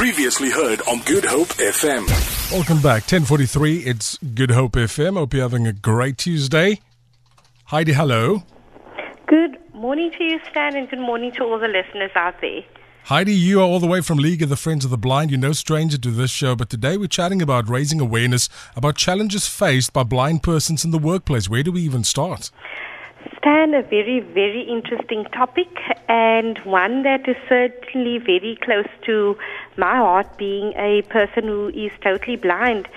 Previously heard on Good Hope FM. Welcome back. 1043. It's Good Hope FM. Hope you're having a great Tuesday. Heidi, hello. Good morning to you, Stan, and good morning to all the listeners out there. Heidi, you are all the way from League of the Friends of the Blind. You're no stranger to this show, but today we're chatting about raising awareness about challenges faced by blind persons in the workplace. Where do we even start? Stan, a very, very interesting topic and one that is certainly very close to my heart, being a person who is totally blind.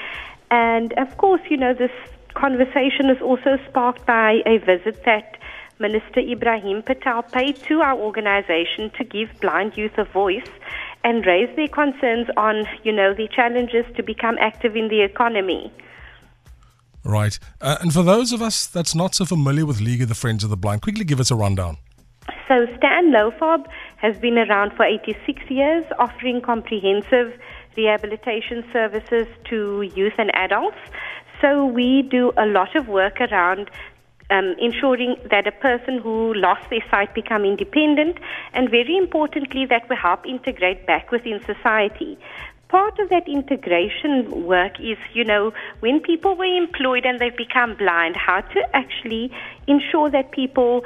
And of course, you know, this conversation is also sparked by a visit that Minister Ebrahim Patel paid to our organization to give blind youth a voice and raise their concerns on, you know, the challenges to become active in the economy. Right. Uh, and for those of us that's not so familiar with League of the Friends of the Blind, quickly give us a rundown. So, Stan LOFOB has been around for 86 years, offering comprehensive rehabilitation services to youth and adults. So, we do a lot of work around um, ensuring that a person who lost their sight become independent, and very importantly, that we help integrate back within society part of that integration work is, you know, when people were employed and they've become blind, how to actually ensure that people,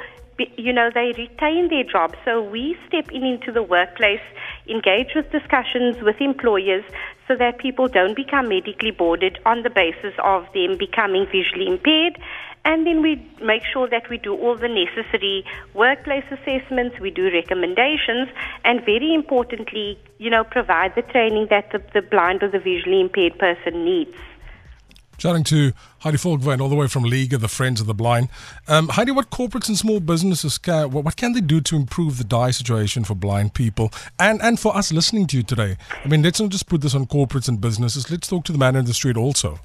you know, they retain their jobs. So we step in into the workplace, engage with discussions with employers so that people don't become medically boarded on the basis of them becoming visually impaired and then we make sure that we do all the necessary workplace assessments, we do recommendations, and very importantly, you know, provide the training that the, the blind or the visually impaired person needs. Chatting to Heidi Volkwijn all the way from League of the Friends of the Blind. Um, Heidi, what corporates and small businesses can, what, what can they do to improve the dire situation for blind people and, and for us listening to you today? I mean, let's not just put this on corporates and businesses. Let's talk to the man in the street also.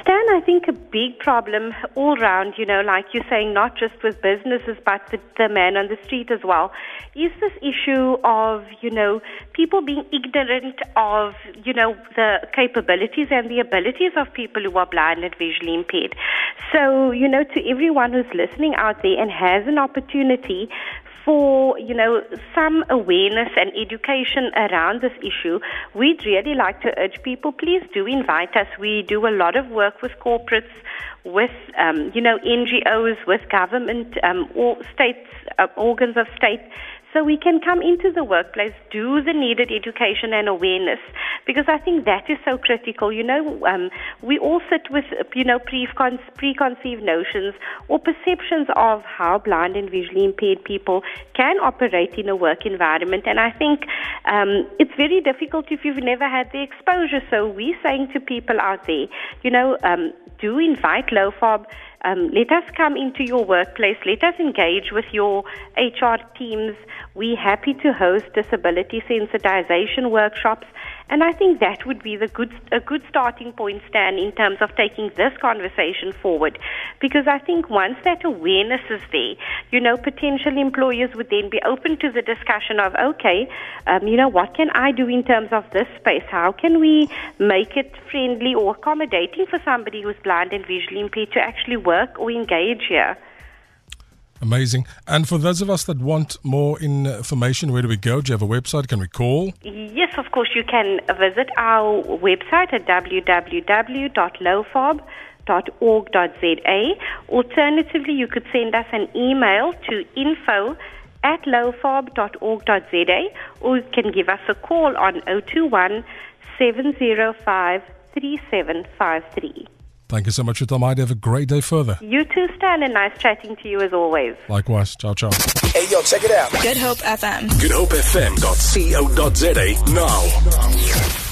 Stan, I think a big problem all round, you know, like you're saying, not just with businesses, but the, the man on the street as well, is this issue of, you know, people being ignorant of, you know, the capabilities and the abilities of people who are blind and visually impaired. So, you know, to everyone who's listening out there and has an opportunity for, you know, some awareness and education around this issue, we'd really like to urge people, please do invite us. We do a lot of work with corporates, with, um, you know, NGOs, with government, um, or states, uh, organs of state so we can come into the workplace, do the needed education and awareness, because I think that is so critical. You know, um, we all sit with, you know, precon- preconceived notions or perceptions of how blind and visually impaired people can operate in a work environment. And I think um, it's very difficult if you've never had the exposure. So we're saying to people out there, you know, um, do invite LOFOB um, let us come into your workplace. Let us engage with your HR teams. We're happy to host disability sensitization workshops. And I think that would be the good, a good starting point, Stan, in terms of taking this conversation forward. Because I think once that awareness is there, you know, potential employers would then be open to the discussion of, okay, um, you know, what can I do in terms of this space? How can we make it friendly or accommodating for somebody who's blind and visually impaired to actually work or engage here? Amazing. And for those of us that want more information, where do we go? Do you have a website? Can we call? Yes, of course. You can visit our website at www.lofob.org.za. Alternatively, you could send us an email to info at lofob.org.za or you can give us a call on 021 705 3753. Thank you so much for your time. Have a great day further. You too, Stan, and nice chatting to you as always. Likewise. Ciao, ciao. Hey, yo, check it out. Good Hope FM. GoodHopeFM.co.za now.